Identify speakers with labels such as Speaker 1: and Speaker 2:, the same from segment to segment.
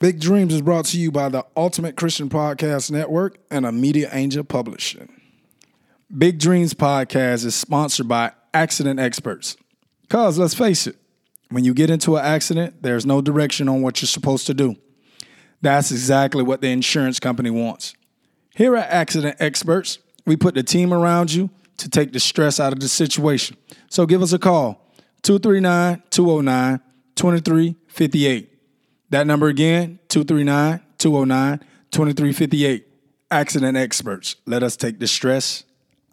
Speaker 1: Big Dreams is brought to you by the Ultimate Christian Podcast Network and a Media Angel Publishing. Big Dreams Podcast is sponsored by Accident Experts. Because let's face it, when you get into an accident, there's no direction on what you're supposed to do. That's exactly what the insurance company wants. Here at Accident Experts, we put the team around you to take the stress out of the situation. So give us a call 239 209 2358. That number again, 239 209 2358. Accident experts. Let us take the stress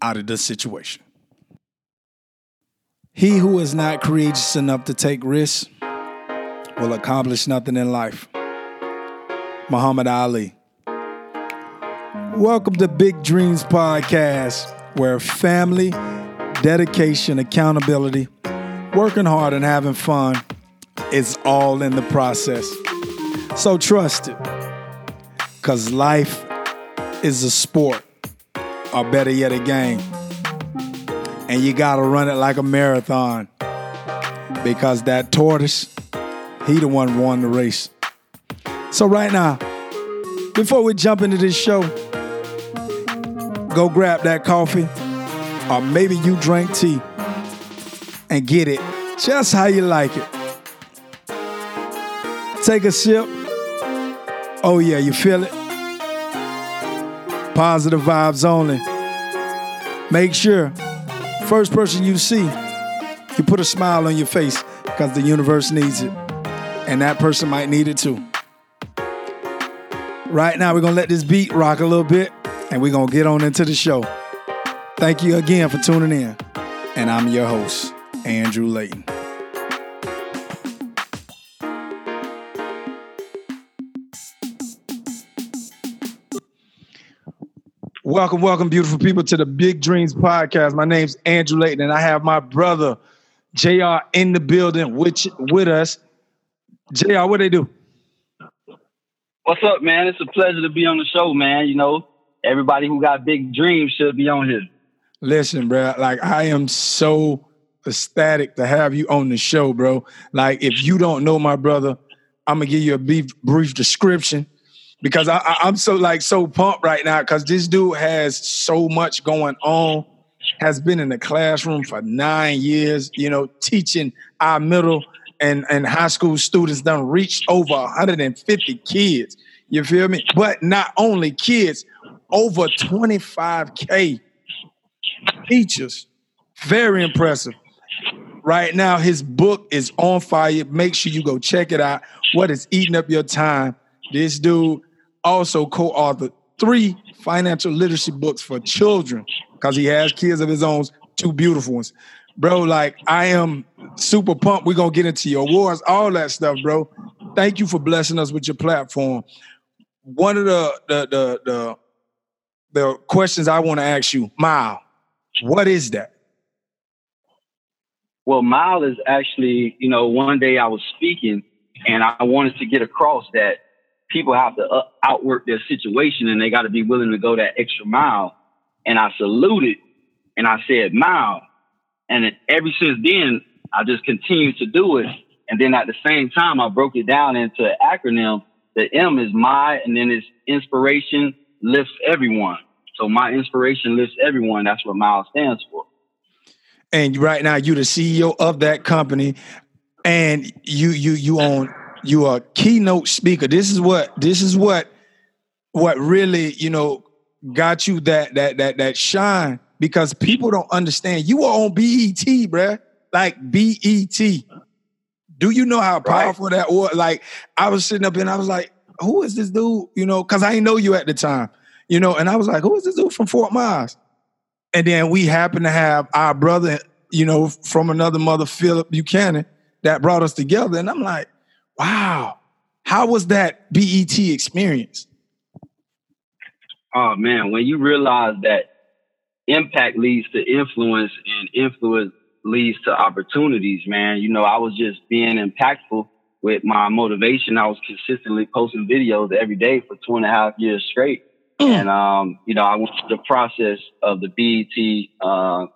Speaker 1: out of the situation. He who is not courageous enough to take risks will accomplish nothing in life. Muhammad Ali. Welcome to Big Dreams Podcast, where family, dedication, accountability, working hard, and having fun is all in the process. So trust it. Because life is a sport, or better yet, a game. And you got to run it like a marathon. Because that tortoise, he the one won the race. So right now, before we jump into this show, go grab that coffee, or maybe you drink tea, and get it just how you like it. Take a sip. Oh, yeah, you feel it? Positive vibes only. Make sure, first person you see, you put a smile on your face because the universe needs it. And that person might need it too. Right now, we're going to let this beat rock a little bit and we're going to get on into the show. Thank you again for tuning in. And I'm your host, Andrew Layton. Welcome, welcome, beautiful people, to the Big Dreams Podcast. My name's Andrew Layton, and I have my brother JR in the building with, with us. JR, what do they do?
Speaker 2: What's up, man? It's a pleasure to be on the show, man. You know, everybody who got big dreams should be on here.
Speaker 1: Listen, bro, like I am so ecstatic to have you on the show, bro. Like, if you don't know my brother, I'm gonna give you a brief, brief description because I, I, am so like so pumped right now because this dude has so much going on. Has been in the classroom for nine years, you know, teaching our middle and, and high school students. Done reached over 150 kids. You feel me? But not only kids, over 25k teachers. Very impressive. Right now, his book is on fire. Make sure you go check it out. What is eating up your time? This dude also co-authored three financial literacy books for children because he has kids of his own, two beautiful ones. Bro, like I am super pumped. We're gonna get into your awards, all that stuff, bro. Thank you for blessing us with your platform. One of the the the the, the questions I want to ask you, Mile, what is that?
Speaker 2: Well, Mile is actually, you know, one day I was speaking and I wanted to get across that people have to uh, outwork their situation and they got to be willing to go that extra mile. And I saluted and I said, mile. And it, ever since then, I just continued to do it. And then at the same time, I broke it down into an acronym. The M is my, and then it's inspiration lifts everyone. So my inspiration lifts everyone. That's what Mile stands for.
Speaker 1: And right now, you're the CEO of that company, and you you you own you are a keynote speaker. This is what this is what what really you know got you that that that that shine because people don't understand. You are on BET, bruh. Like BET. Do you know how powerful right. that was? Like I was sitting up and I was like, who is this dude? You know, because I didn't know you at the time. You know, and I was like, who is this dude from Fort Myers? And then we happened to have our brother, you know, from another mother, Philip Buchanan, that brought us together. And I'm like, Wow. How was that BET experience?
Speaker 2: Oh man, when you realize that impact leads to influence and influence leads to opportunities, man. You know, I was just being impactful with my motivation. I was consistently posting videos every day for two and a half years straight. Mm. And um, you know, I went through the process of the BET uh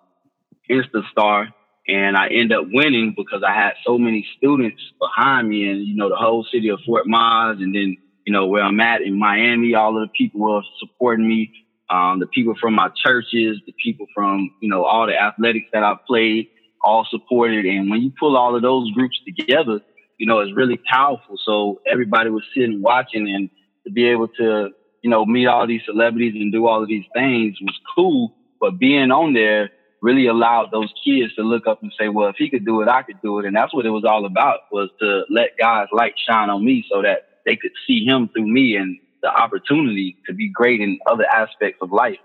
Speaker 2: Insta Star and I end up winning because I had so many students behind me, and you know the whole city of Fort Myers, and then you know where I'm at in Miami, all of the people were supporting me. Um, the people from my churches, the people from you know all the athletics that I played, all supported. And when you pull all of those groups together, you know it's really powerful. So everybody was sitting watching, and to be able to you know meet all these celebrities and do all of these things was cool. But being on there really allowed those kids to look up and say, well, if he could do it, I could do it. And that's what it was all about was to let God's light shine on me so that they could see him through me and the opportunity to be great in other aspects of life.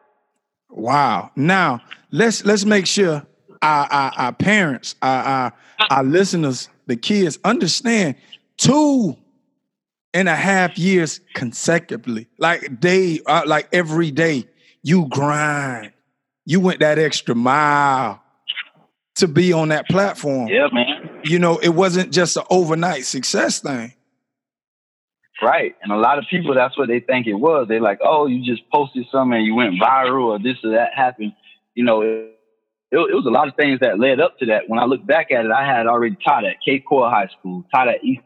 Speaker 1: Wow. Now let's let's make sure our, our, our parents, our, our, our listeners, the kids understand two and a half years consecutively, like day, uh, like every day, you grind you went that extra mile to be on that platform.
Speaker 2: Yeah, man.
Speaker 1: You know, it wasn't just an overnight success thing.
Speaker 2: Right. And a lot of people, that's what they think it was. They're like, oh, you just posted something and you went viral or this or that happened. You know, it, it, it was a lot of things that led up to that. When I look back at it, I had already taught at Cape Coral High School, taught at East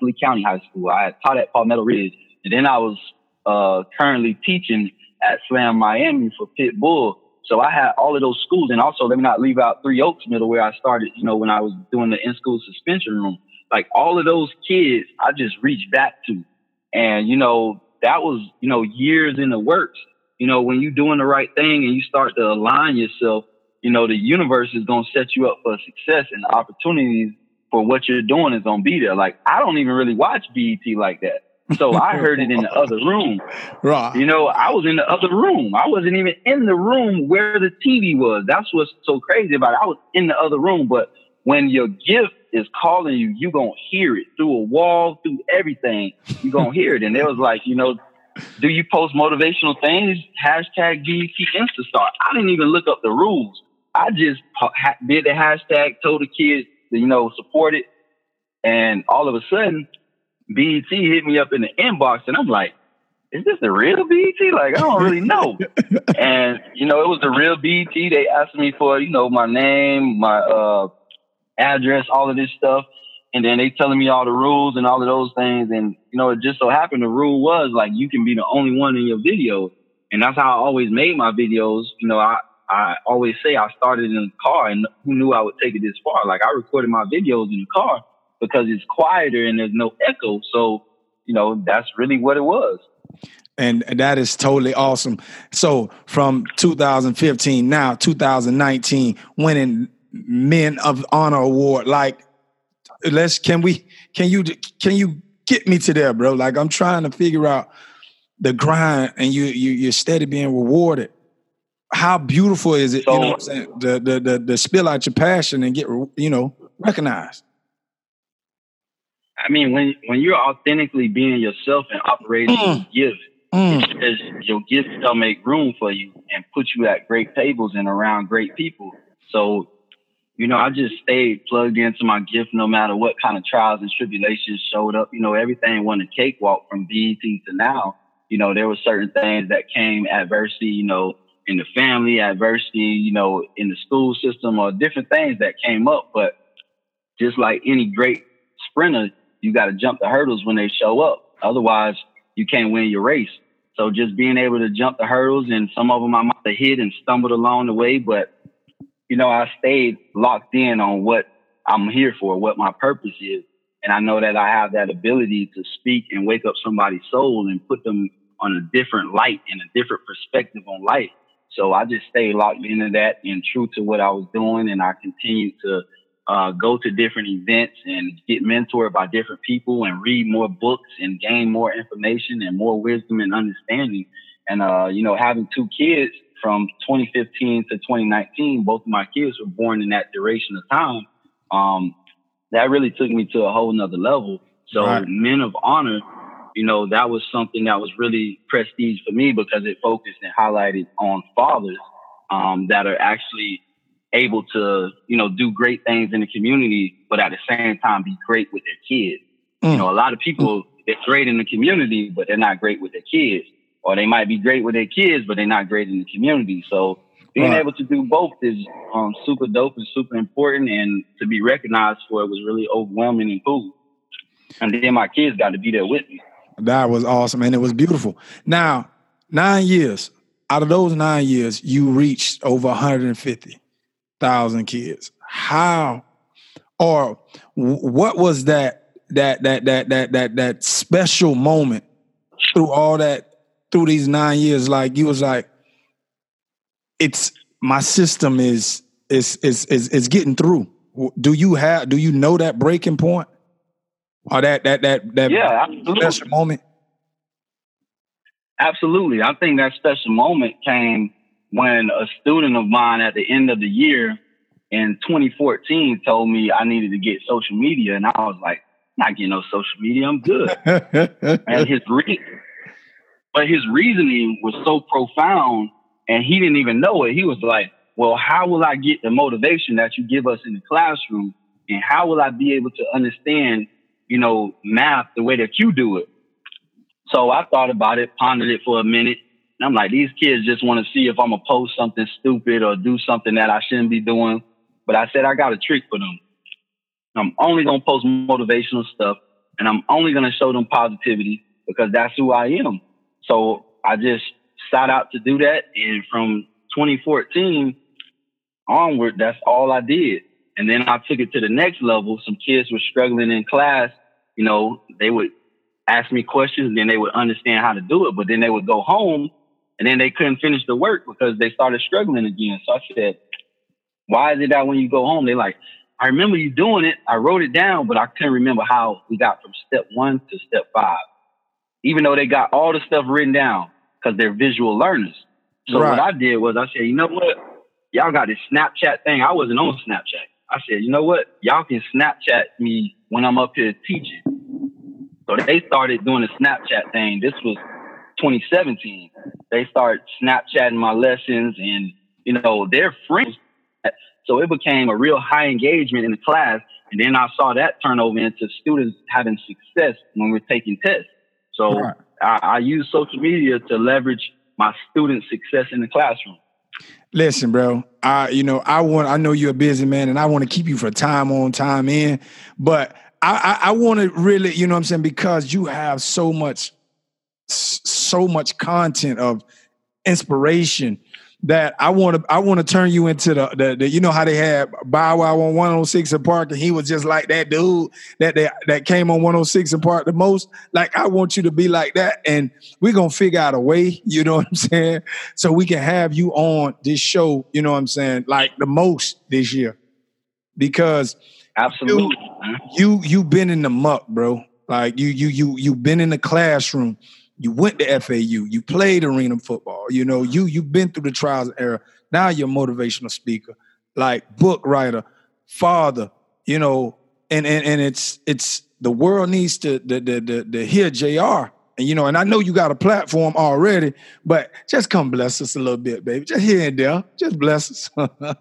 Speaker 2: Lee County High School. I had taught at Palmetto Ridge. And then I was uh, currently teaching at Slam Miami for Pitbull. So I had all of those schools, and also let me not leave out Three Oaks Middle where I started. You know, when I was doing the in-school suspension room, like all of those kids, I just reached back to, and you know that was you know years in the works. You know, when you're doing the right thing and you start to align yourself, you know the universe is gonna set you up for success and opportunities for what you're doing is gonna be there. Like I don't even really watch BET like that. So I heard it in the other room.
Speaker 1: Right.
Speaker 2: You know, I was in the other room. I wasn't even in the room where the TV was. That's what's so crazy about it. I was in the other room, but when your gift is calling you, you're gonna hear it through a wall, through everything. You're gonna hear it. And it was like, you know, do you post motivational things? Hashtag BET Instastar. I didn't even look up the rules. I just did the hashtag, told the kids, you know, support it. And all of a sudden, BET hit me up in the inbox, and I'm like, is this the real BET? Like, I don't really know. and, you know, it was the real BET. They asked me for, you know, my name, my uh, address, all of this stuff. And then they telling me all the rules and all of those things. And, you know, it just so happened the rule was like, you can be the only one in your video. And that's how I always made my videos. You know, I, I always say I started in the car and who knew I would take it this far? Like I recorded my videos in the car because it's quieter and there's no echo. So, you know, that's really what it was.
Speaker 1: And that is totally awesome. So from 2015 now 2019 winning Men of Honor award like let's can we can you can you get me to there bro like I'm trying to figure out the grind and you you you're steady being rewarded how beautiful is it so, you know what I'm saying the, the the the spill out your passion and get you know recognized
Speaker 2: I mean, when when you're authentically being yourself and operating mm. your gift, mm. your gift will make room for you and put you at great tables and around great people. So, you know, I just stayed plugged into my gift no matter what kind of trials and tribulations showed up. You know, everything went a cakewalk from BET to now. You know, there were certain things that came adversity, you know, in the family, adversity, you know, in the school system or different things that came up. But just like any great sprinter, you got to jump the hurdles when they show up. Otherwise, you can't win your race. So just being able to jump the hurdles, and some of them I might have hit and stumbled along the way, but you know, I stayed locked in on what I'm here for, what my purpose is. And I know that I have that ability to speak and wake up somebody's soul and put them on a different light and a different perspective on life. So I just stayed locked into that and true to what I was doing. And I continued to uh, go to different events and get mentored by different people and read more books and gain more information and more wisdom and understanding. And, uh, you know, having two kids from 2015 to 2019, both of my kids were born in that duration of time. Um, that really took me to a whole nother level. So right. men of honor, you know, that was something that was really prestige for me because it focused and highlighted on fathers um, that are actually able to, you know, do great things in the community, but at the same time be great with their kids. Mm. You know, a lot of people, they're great in the community, but they're not great with their kids. Or they might be great with their kids, but they're not great in the community. So being right. able to do both is um, super dope and super important, and to be recognized for it was really overwhelming and cool. And then my kids got to be there with me.
Speaker 1: That was awesome, and it was beautiful. Now, nine years out of those nine years, you reached over 150,000 kids. How, or what was that that that that that that that special moment through all that through these nine years? Like you was like, it's my system is is is is is getting through. Do you have do you know that breaking point? Or that that that that
Speaker 2: yeah,
Speaker 1: special moment?
Speaker 2: Absolutely. I think that special moment came when a student of mine at the end of the year in 2014 told me I needed to get social media. And I was like, not getting no social media, I'm good. and his re- but his reasoning was so profound and he didn't even know it. He was like, Well, how will I get the motivation that you give us in the classroom? And how will I be able to understand, you know, math the way that you do it? So I thought about it, pondered it for a minute. And I'm like, these kids just want to see if I'm gonna post something stupid or do something that I shouldn't be doing. But I said I got a trick for them. I'm only gonna post motivational stuff and I'm only gonna show them positivity because that's who I am. So I just set out to do that. And from 2014 onward, that's all I did. And then I took it to the next level. Some kids were struggling in class. You know, they would ask me questions then they would understand how to do it. But then they would go home and then they couldn't finish the work because they started struggling again. So I said, why is it that when you go home, they like, I remember you doing it. I wrote it down, but I couldn't remember how we got from step one to step five, even though they got all the stuff written down because they're visual learners. So right. what I did was I said, you know what? Y'all got this Snapchat thing. I wasn't on Snapchat. I said, you know what? Y'all can Snapchat me when I'm up here teaching. So they started doing the Snapchat thing. This was 2017. They start Snapchatting my lessons and, you know, they're friends. So it became a real high engagement in the class. And then I saw that turn over into students having success when we're taking tests. So right. I, I use social media to leverage my student success in the classroom.
Speaker 1: Listen, bro. I you know I want I know you're a busy man, and I want to keep you for time on time in. But I, I, I want to really, you know what I'm saying, because you have so much, so much content of inspiration that I want to I want to turn you into the, the, the you know how they had Bow Wow on 106 and Park and he was just like that dude that they, that came on 106 and Park the most like I want you to be like that and we're going to figure out a way you know what I'm saying so we can have you on this show you know what I'm saying like the most this year because
Speaker 2: Absolutely.
Speaker 1: You, you you've been in the muck, bro. Like you you you you've been in the classroom. You went to FAU. You played arena football. You know you you've been through the trials and error. Now you're a motivational speaker, like book writer, father. You know, and and and it's it's the world needs to the the the, the hear Jr. And you know, and I know you got a platform already, but just come bless us a little bit, baby. Just here and there, just bless us.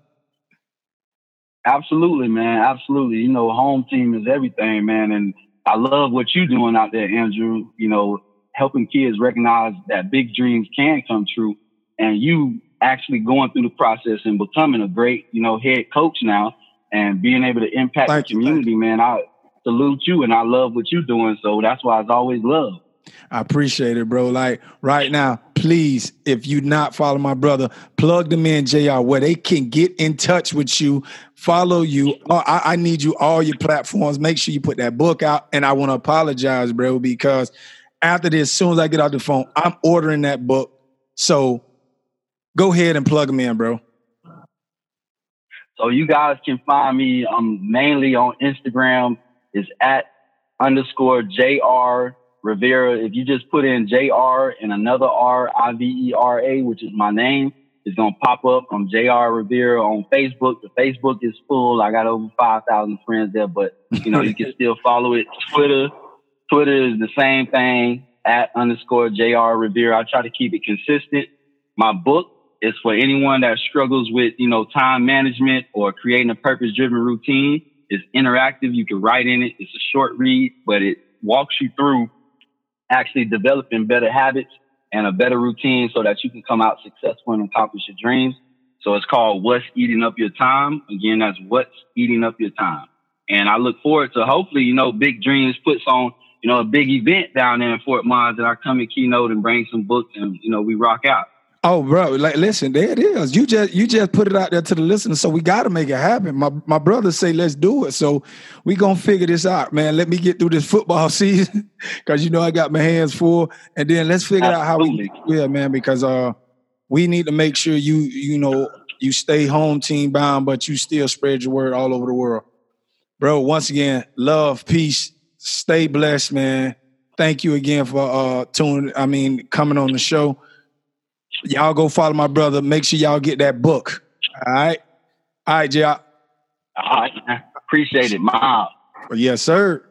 Speaker 2: Absolutely, man. Absolutely. You know, home team is everything, man. And I love what you're doing out there, Andrew. You know, helping kids recognize that big dreams can come true. And you actually going through the process and becoming a great, you know, head coach now and being able to impact Thank the community, you. man. I salute you and I love what you're doing. So that's why it's always love.
Speaker 1: I appreciate it, bro. Like right now, please, if you not follow my brother, plug them in, JR, where they can get in touch with you, follow you. Oh, I, I need you all your platforms. Make sure you put that book out. And I want to apologize, bro, because after this, as soon as I get off the phone, I'm ordering that book. So go ahead and plug me in, bro.
Speaker 2: So you guys can find me um, mainly on Instagram is at underscore JR Rivera. If you just put in JR and another R, I V E R A, which is my name, it's gonna pop up. I'm JR Rivera on Facebook. The Facebook is full. I got over five thousand friends there, but you know you can still follow it. Twitter, Twitter is the same thing at underscore JR Rivera. I try to keep it consistent. My book is for anyone that struggles with you know time management or creating a purpose driven routine. It's interactive. You can write in it. It's a short read, but it walks you through actually developing better habits and a better routine so that you can come out successful and accomplish your dreams. So it's called What's Eating Up Your Time. Again, that's What's Eating Up Your Time. And I look forward to hopefully, you know, Big Dreams puts on, you know, a big event down there in Fort Myers that I come and keynote and bring some books and, you know, we rock out.
Speaker 1: Oh, bro, like listen, there it is. You just you just put it out there to the listeners, so we got to make it happen. My my brothers say let's do it, so we gonna figure this out, man. Let me get through this football season because you know I got my hands full, and then let's figure Absolutely. out how we yeah, man, because uh we need to make sure you you know you stay home team bound, but you still spread your word all over the world, bro. Once again, love, peace, stay blessed, man. Thank you again for uh tuning. I mean, coming on the show y'all go follow my brother. Make sure y'all get that book. All right. All right,
Speaker 2: Jay. All right. Appreciate it, Mom.
Speaker 1: Yes, sir.